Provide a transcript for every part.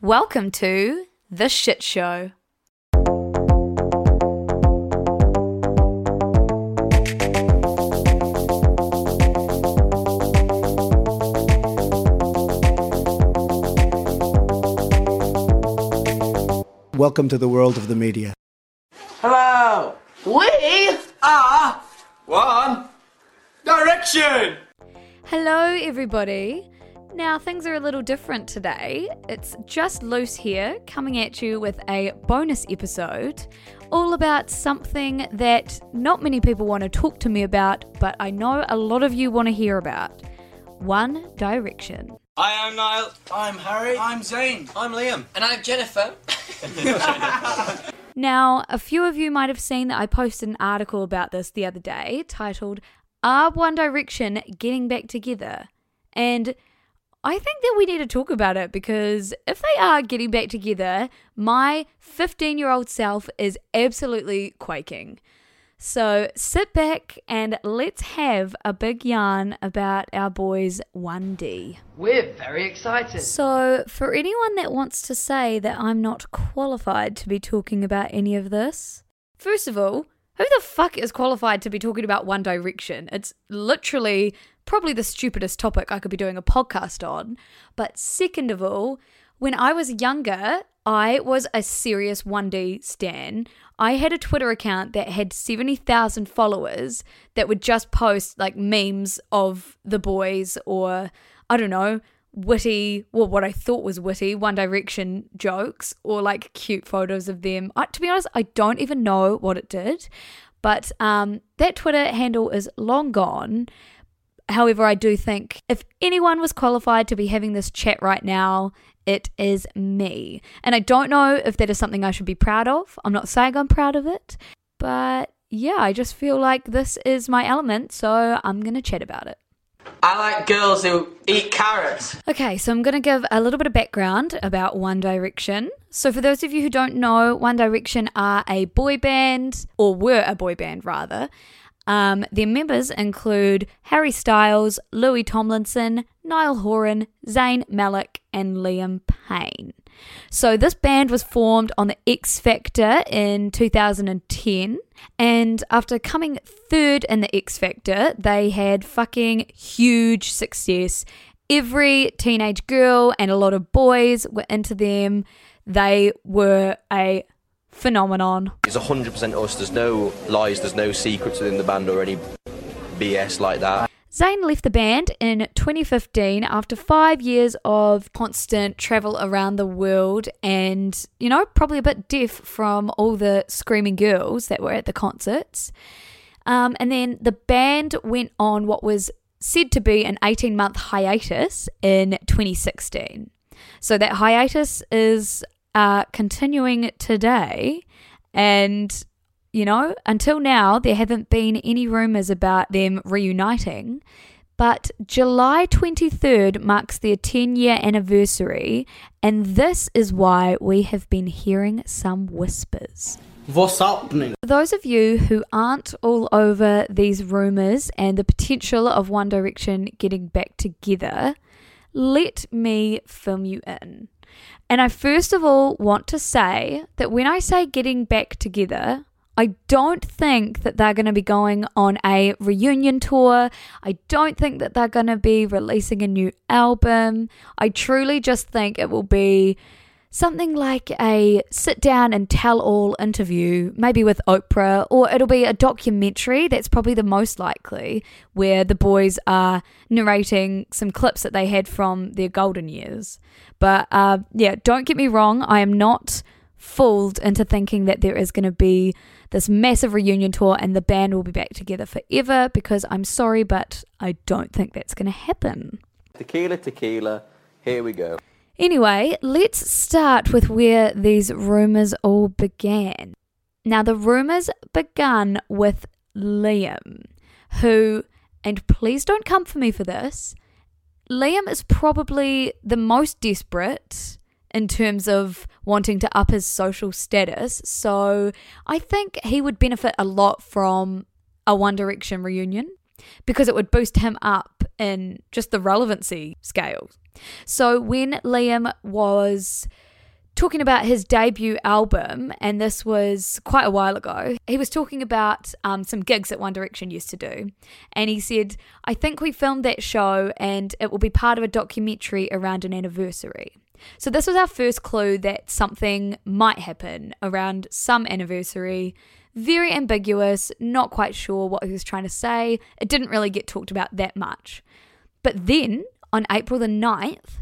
Welcome to The Shit Show. Welcome to the world of the media. Hello. We are One Direction. Hello, everybody. Now, things are a little different today. It's just Luce here, coming at you with a bonus episode all about something that not many people want to talk to me about, but I know a lot of you want to hear about One Direction. I am Niall. I'm Harry. I'm Zayn. I'm Liam. And I'm Jennifer. Now, a few of you might have seen that I posted an article about this the other day titled Are One Direction Getting Back Together? And I think that we need to talk about it because if they are getting back together, my 15 year old self is absolutely quaking. So sit back and let's have a big yarn about our boys 1D. We're very excited. So, for anyone that wants to say that I'm not qualified to be talking about any of this, first of all, who the fuck is qualified to be talking about One Direction? It's literally probably the stupidest topic I could be doing a podcast on. But second of all, when I was younger, I was a serious 1D stan. I had a Twitter account that had 70,000 followers that would just post like memes of the boys or, I don't know, witty, well, what I thought was witty One Direction jokes or like cute photos of them. I, to be honest, I don't even know what it did. But um, that Twitter handle is long gone. However, I do think if anyone was qualified to be having this chat right now, it is me. And I don't know if that is something I should be proud of. I'm not saying I'm proud of it, but yeah, I just feel like this is my element, so I'm to chat about it. I like girls who eat carrots. Okay, so I'm going to give a little bit of background about One Direction. So, for those of you who don't know, One Direction are a boy band, or were a boy band rather. Um, their members include Harry Styles, Louis Tomlinson, Niall Horan, Zayn Malik, and Liam Payne. So, this band was formed on the X Factor in 2010, and after coming third in the X Factor, they had fucking huge success. Every teenage girl and a lot of boys were into them. They were a phenomenon. It's 100% us. There's no lies, there's no secrets within the band or any BS like that. Zayn left the band in 2015 after five years of constant travel around the world and, you know, probably a bit deaf from all the screaming girls that were at the concerts. Um, and then the band went on what was said to be an 18 month hiatus in 2016. So that hiatus is uh, continuing today. And, you know, until now, there haven't been any rumours about them reuniting. But July 23rd marks their 10 year anniversary, and this is why we have been hearing some whispers. What's happening? For those of you who aren't all over these rumours and the potential of One Direction getting back together, let me film you in. And I first of all want to say that when I say getting back together, I don't think that they're going to be going on a reunion tour. I don't think that they're going to be releasing a new album. I truly just think it will be something like a sit down and tell all interview, maybe with Oprah, or it'll be a documentary. That's probably the most likely, where the boys are narrating some clips that they had from their golden years. But uh, yeah, don't get me wrong, I am not fooled into thinking that there is going to be this massive reunion tour and the band will be back together forever because I'm sorry, but I don't think that's going to happen. Tequila, tequila, Here we go. Anyway, let's start with where these rumours all began. Now, the rumours began with Liam, who, and please don't come for me for this, Liam is probably the most desperate in terms of wanting to up his social status. So I think he would benefit a lot from a One Direction reunion because it would boost him up in just the relevancy scales. So when Liam was talking about his debut album, and this was quite a while ago, he was talking about um, some gigs that One Direction used to do. And he said, I think we filmed that show and it will be part of a documentary around an anniversary. So, this was our first clue that something might happen around some anniversary. Very ambiguous, not quite sure what he was trying to say. It didn't really get talked about that much. But then, on April the 9th,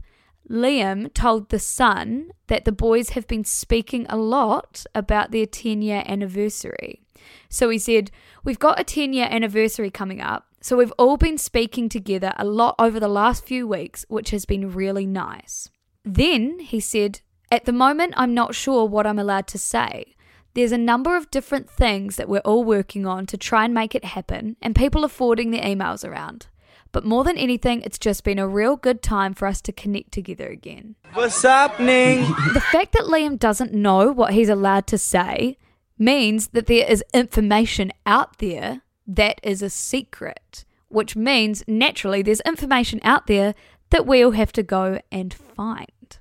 Liam told The Sun that the boys have been speaking a lot about their 10 year anniversary. So he said, We've got a 10 year anniversary coming up, so we've all been speaking together a lot over the last few weeks, which has been really nice. Then he said, At the moment, I'm not sure what I'm allowed to say. There's a number of different things that we're all working on to try and make it happen, and people are forwarding their emails around. But more than anything, it's just been a real good time for us to connect together again. What's happening? The fact that Liam doesn't know what he's allowed to say means that there is information out there that is a secret, which means naturally there's information out there that we'll have to go and find.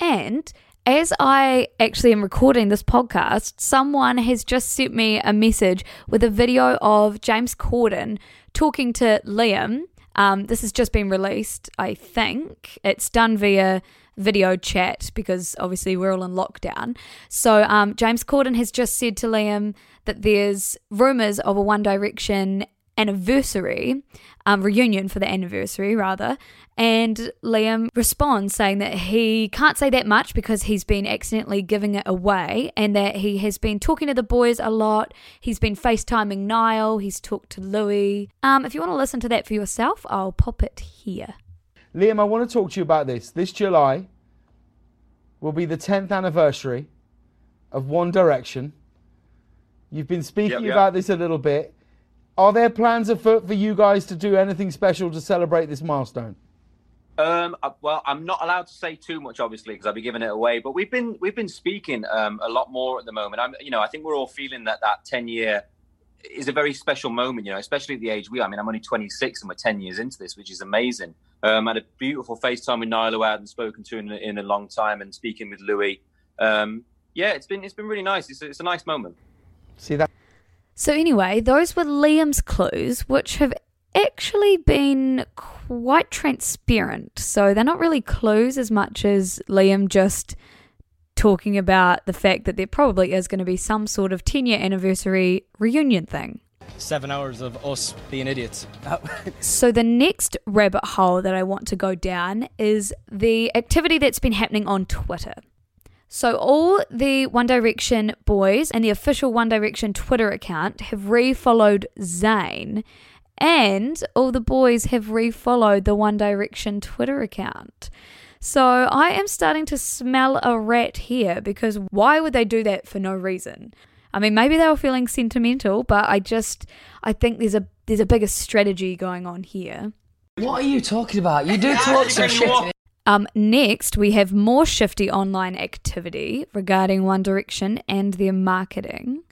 And as I actually am recording this podcast, someone has just sent me a message with a video of James Corden talking to Liam. Um, this has just been released, I think. It's done via video chat because obviously we're all in lockdown. So um, James Corden has just said to Liam that there's rumors of a One Direction anniversary, um, reunion for the anniversary rather. And Liam responds saying that he can't say that much because he's been accidentally giving it away and that he has been talking to the boys a lot. He's been FaceTiming Niall, he's talked to Louis. Um, if you want to listen to that for yourself, I'll pop it here. Liam, I want to talk to you about this. This July will be the 10th anniversary of One Direction. You've been speaking Yep, yep. about this a little bit. Are there plans afoot for you guys to do anything special to celebrate this milestone? Um, uh, well, I'm not allowed to say too much, obviously, because I'll be giving it away. But we've been we've been speaking um, a lot more at the moment. I'm, you know, I think we're all feeling that that 10 year is a very special moment. You know, especially at the age we are. I mean, I'm only 26 and we're 10 years into this, which is amazing. Um, I had a beautiful FaceTime with Niall, who I hadn't spoken to in, in a long time, and speaking with Louis. Um, yeah, it's been it's been really nice. It's, a- it's a nice moment. See that? So, anyway, those were Liam's clues, which have actually been quite transparent. So, they're not really clues as much as Liam just talking about the fact that there probably is going to be some sort of 10 year anniversary reunion thing. Seven hours of us being idiots. Oh. So, the next rabbit hole that I want to go down is the activity that's been happening on Twitter. So, all the One Direction boys and the official One Direction Twitter account have refollowed Zayn, and all the boys have refollowed the One Direction Twitter account. So, I am starting to smell a rat here because why would they do that for no reason? I mean, maybe they were feeling sentimental, but I just I think there's a there's a bigger strategy going on here. What are you talking about? You do talk some shit. Um, next, we have more shifty online activity regarding One Direction and their marketing.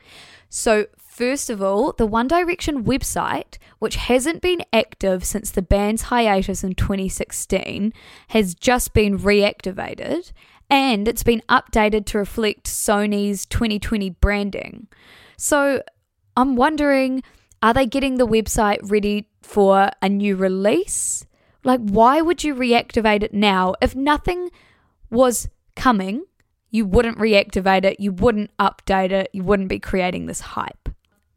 So, first of all, the One Direction website, which hasn't been active since the band's hiatus in 2016, has just been reactivated and it's been updated to reflect Sony's 2020 branding. So, I'm wondering are they getting the website ready for a new release? Like, why would you reactivate it now? If nothing was coming, you wouldn't reactivate it, you wouldn't update it, you wouldn't be creating this hype.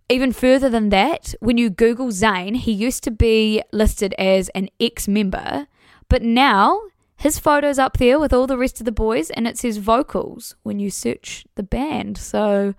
Even further than that, when you Google Zayn, he used to be listed as an ex member, but now his photo's up there with all the rest of the boys and it says vocals when you search the band. So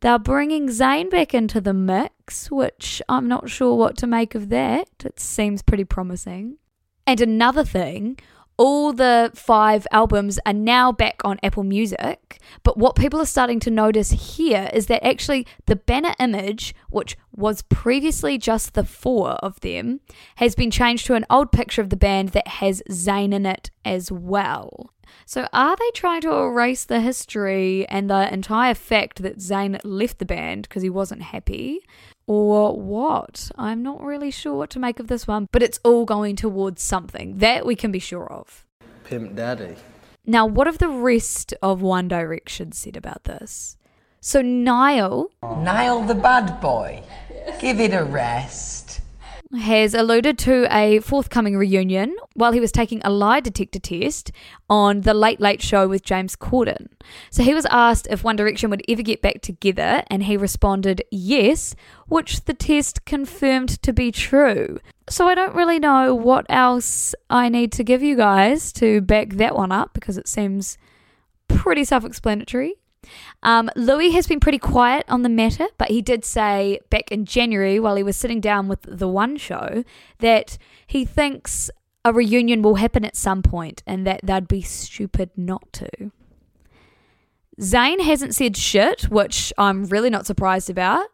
they're bringing Zayn back into the mix, which I'm not sure what to make of that. It seems pretty promising. And another thing, all the five albums are now back on Apple Music. But what people are starting to notice here is that actually the banner image, which was previously just the four of them, has been changed to an old picture of the band that has Zayn in it as well. So, are they trying to erase the history and the entire fact that Zayn left the band because he wasn't happy? Or what? I'm not really sure what to make of this one, but it's all going towards something. That we can be sure of. Pimp Daddy. Now, what have the rest of One Direction said about this? So, Niall Niall the bad boy. Give it a rest. Has alluded to a forthcoming reunion while he was taking a lie detector test on The Late Late Show with James Corden. So he was asked if One Direction would ever get back together, and he responded yes, which the test confirmed to be true. So I don't really know what else I need to give you guys to back that one up because it seems pretty self explanatory. Um, Louis has been pretty quiet on the matter, but he did say back in January while he was sitting down with The One Show that he thinks a reunion will happen at some point and that they'd be stupid not to. Zayn hasn't said shit, which I'm really not surprised about.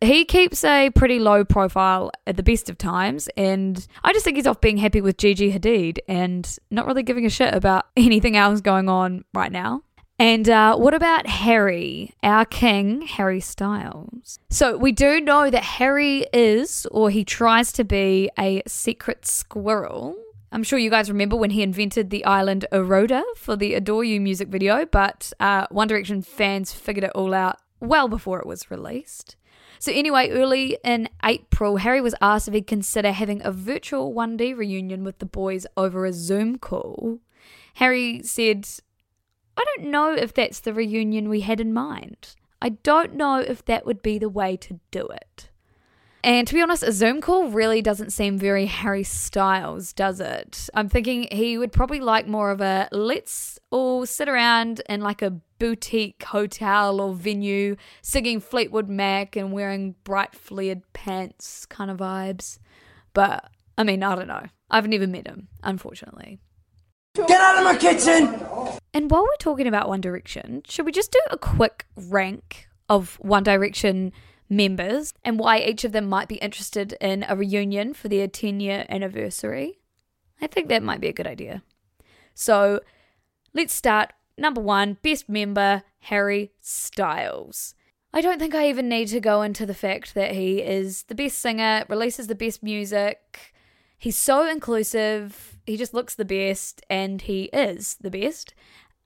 He keeps a pretty low profile at the best of times, and I just think he's off being happy with Gigi Hadid and not really giving a shit about anything else going on right now. And uh, what about Harry, our king, Harry Styles? So we do know that Harry is, or he tries to be, a secret squirrel. I'm sure you guys remember when he invented the island Eroda for the Adore You music video, but uh, One Direction fans figured it all out well before it was released. So, anyway, early in April, Harry was asked if he'd consider having a virtual 1D reunion with the boys over a Zoom call. Harry said, I don't know if that's the reunion we had in mind. I don't know if that would be the way to do it. And to be honest, a Zoom call really doesn't seem very Harry Styles, does it? I'm thinking he would probably like more of a let's all sit around in like a boutique hotel or venue singing Fleetwood Mac and wearing bright flared pants kind of vibes. But I mean, I don't know. I've never met him, unfortunately. Get out of my kitchen! And while we're talking about One Direction, should we just do a quick rank of One Direction members and why each of them might be interested in a reunion for their 10 year anniversary? I think that might be a good idea. So let's start. Number one, best member, Harry Styles. I don't think I even need to go into the fact that he is the best singer, releases the best music. He's so inclusive. He just looks the best, and he is the best.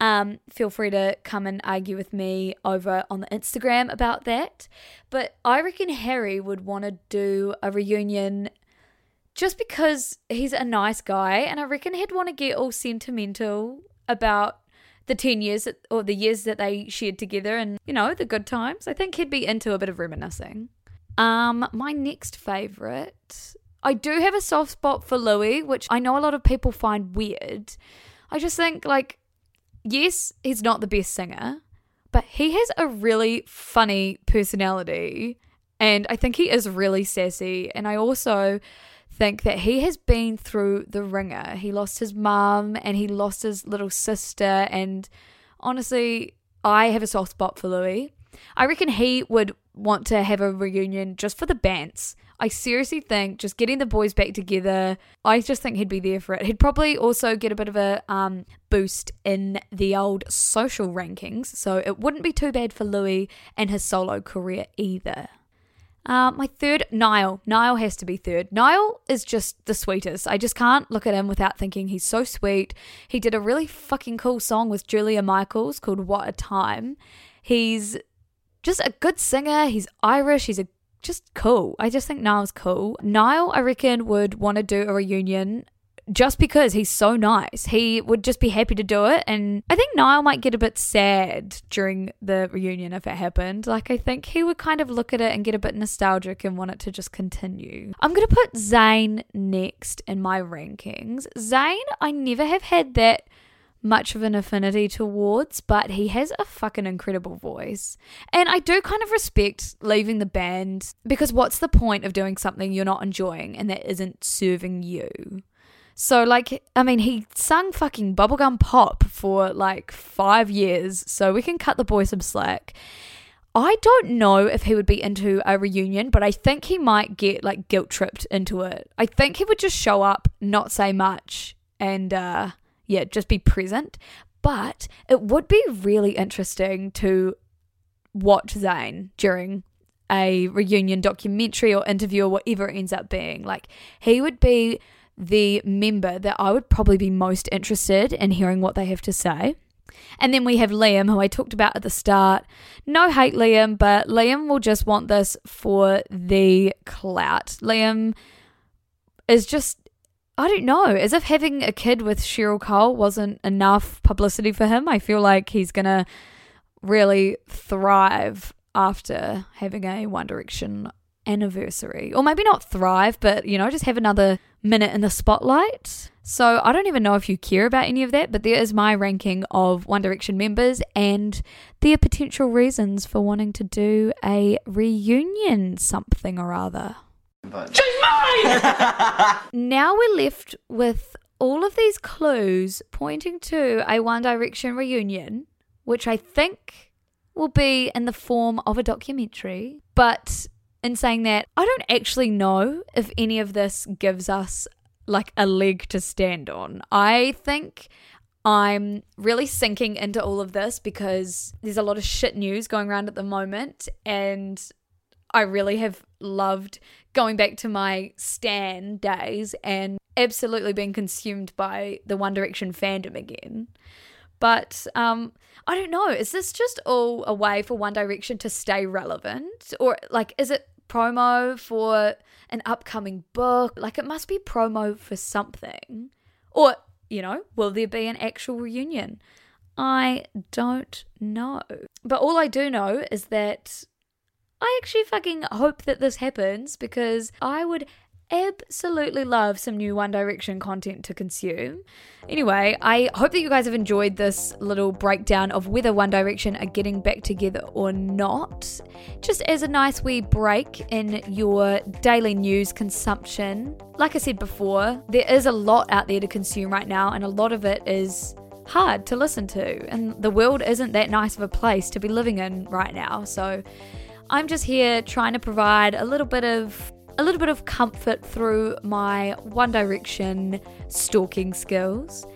Um, feel free to come and argue with me over on the Instagram about that. But I reckon Harry would want to do a reunion just because he's a nice guy, and I reckon he'd want to get all sentimental about the 10 years that, or the years that they shared together and, you know, the good times. I think he'd be into a bit of reminiscing. Um, my next favorite, I do have a soft spot for Louis, which I know a lot of people find weird. I just think, like, yes, he's not the best singer, but he has a really funny personality. And I think he is really sassy. And I also think that he has been through the ringer. He lost his mum and he lost his little sister. And honestly, I have a soft spot for Louis. I reckon he would want to have a reunion just for the bands. I seriously think just getting the boys back together, I just think he'd be there for it. He'd probably also get a bit of a um, boost in the old social rankings, so it wouldn't be too bad for Louis and his solo career either. Uh, my third, Niall. Niall has to be third. Niall is just the sweetest. I just can't look at him without thinking he's so sweet. He did a really fucking cool song with Julia Michaels called What a Time. He's just a good singer. He's Irish. He's a just cool. I just think Niall's cool. Niall, I reckon, would want to do a reunion just because he's so nice. He would just be happy to do it. And I think Niall might get a bit sad during the reunion if it happened. Like, I think he would kind of look at it and get a bit nostalgic and want it to just continue. I'm going to put Zayn next in my rankings. Zayn, I never have had that much of an affinity towards, but he has a fucking incredible voice. And I do kind of respect leaving the band because what's the point of doing something you're not enjoying and that isn't serving you? So, like, I mean, he sung fucking bubblegum pop for like five years, so we can cut the boy some slack. I don't know if he would be into a reunion, but I think he might get like guilt tripped into it. I think he would just show up, not say much, and uh, yeah, just be present. But it would be really interesting to watch Zayn during a reunion documentary or interview or whatever it ends up being. Like, he would be the member that I would probably be most interested in hearing what they have to say. And then we have Liam, who I talked about at the start. No hate, Liam, but Liam will just want this for the clout. Liam is just, I don't know, as if having a kid with Cheryl Cole wasn't enough publicity for him. I feel like he's going to really thrive after having a One Direction anniversary. Or maybe not thrive, but, you know, just have another minute in the spotlight. So I don't even know if you care about any of that, but there is my ranking of One Direction members and their potential reasons for wanting to do a reunion something or other. now we're left with all of these clues pointing to a One Direction reunion, which I think will be in the form of a documentary. But in saying that, I don't actually know if any of this gives us like a leg to stand on. I think I'm really sinking into all of this because there's a lot of shit news going around at the moment and I really have loved going back to my Stan days and absolutely being consumed by the One Direction fandom again. But um, I don't know. Is this just all a way for One Direction to stay relevant? Or, like, is it promo for an upcoming book? Like, it must be promo for something. Or, you know, will there be an actual reunion? I don't know. But all I do know is that I actually fucking hope that this happens because I would absolutely love some new One Direction content to consume. Anyway, I hope that you guys have enjoyed this little breakdown of whether One Direction are getting back together or not. Just as a nice wee break in your daily news consumption. Like I said before, there is a lot out there to consume right now, and a lot of it is hard to listen to. And the world isn't that nice of a place to be living in right now. So I'm just here trying to provide a little bit of a little bit of comfort through my One Direction stalking skills.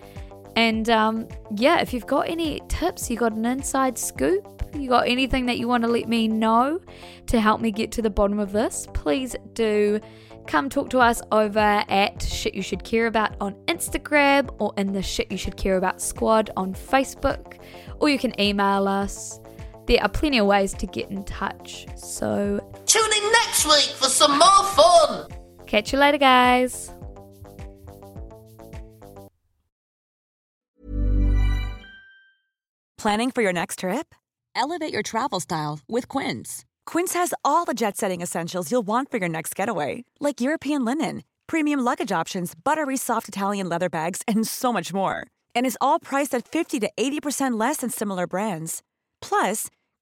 And um, yeah, if you've got any tips, you got an inside scoop, you got anything that you want to let me know to help me get to the bottom of this, please do come talk to us over at Shit You Should Care About on Instagram or in the Shit You Should Care About squad on Facebook, or you can email us. There are plenty of ways to get in touch. So Tune in next week for some more fun. catch you later, guys. Planning for your next trip? Elevate your travel style with Quince. Quince has all the jet setting essentials you'll want for your next getaway, like European linen, premium luggage options, buttery soft Italian leather bags, and so much more. And is all priced at 50 to 80% less than similar brands. Plus,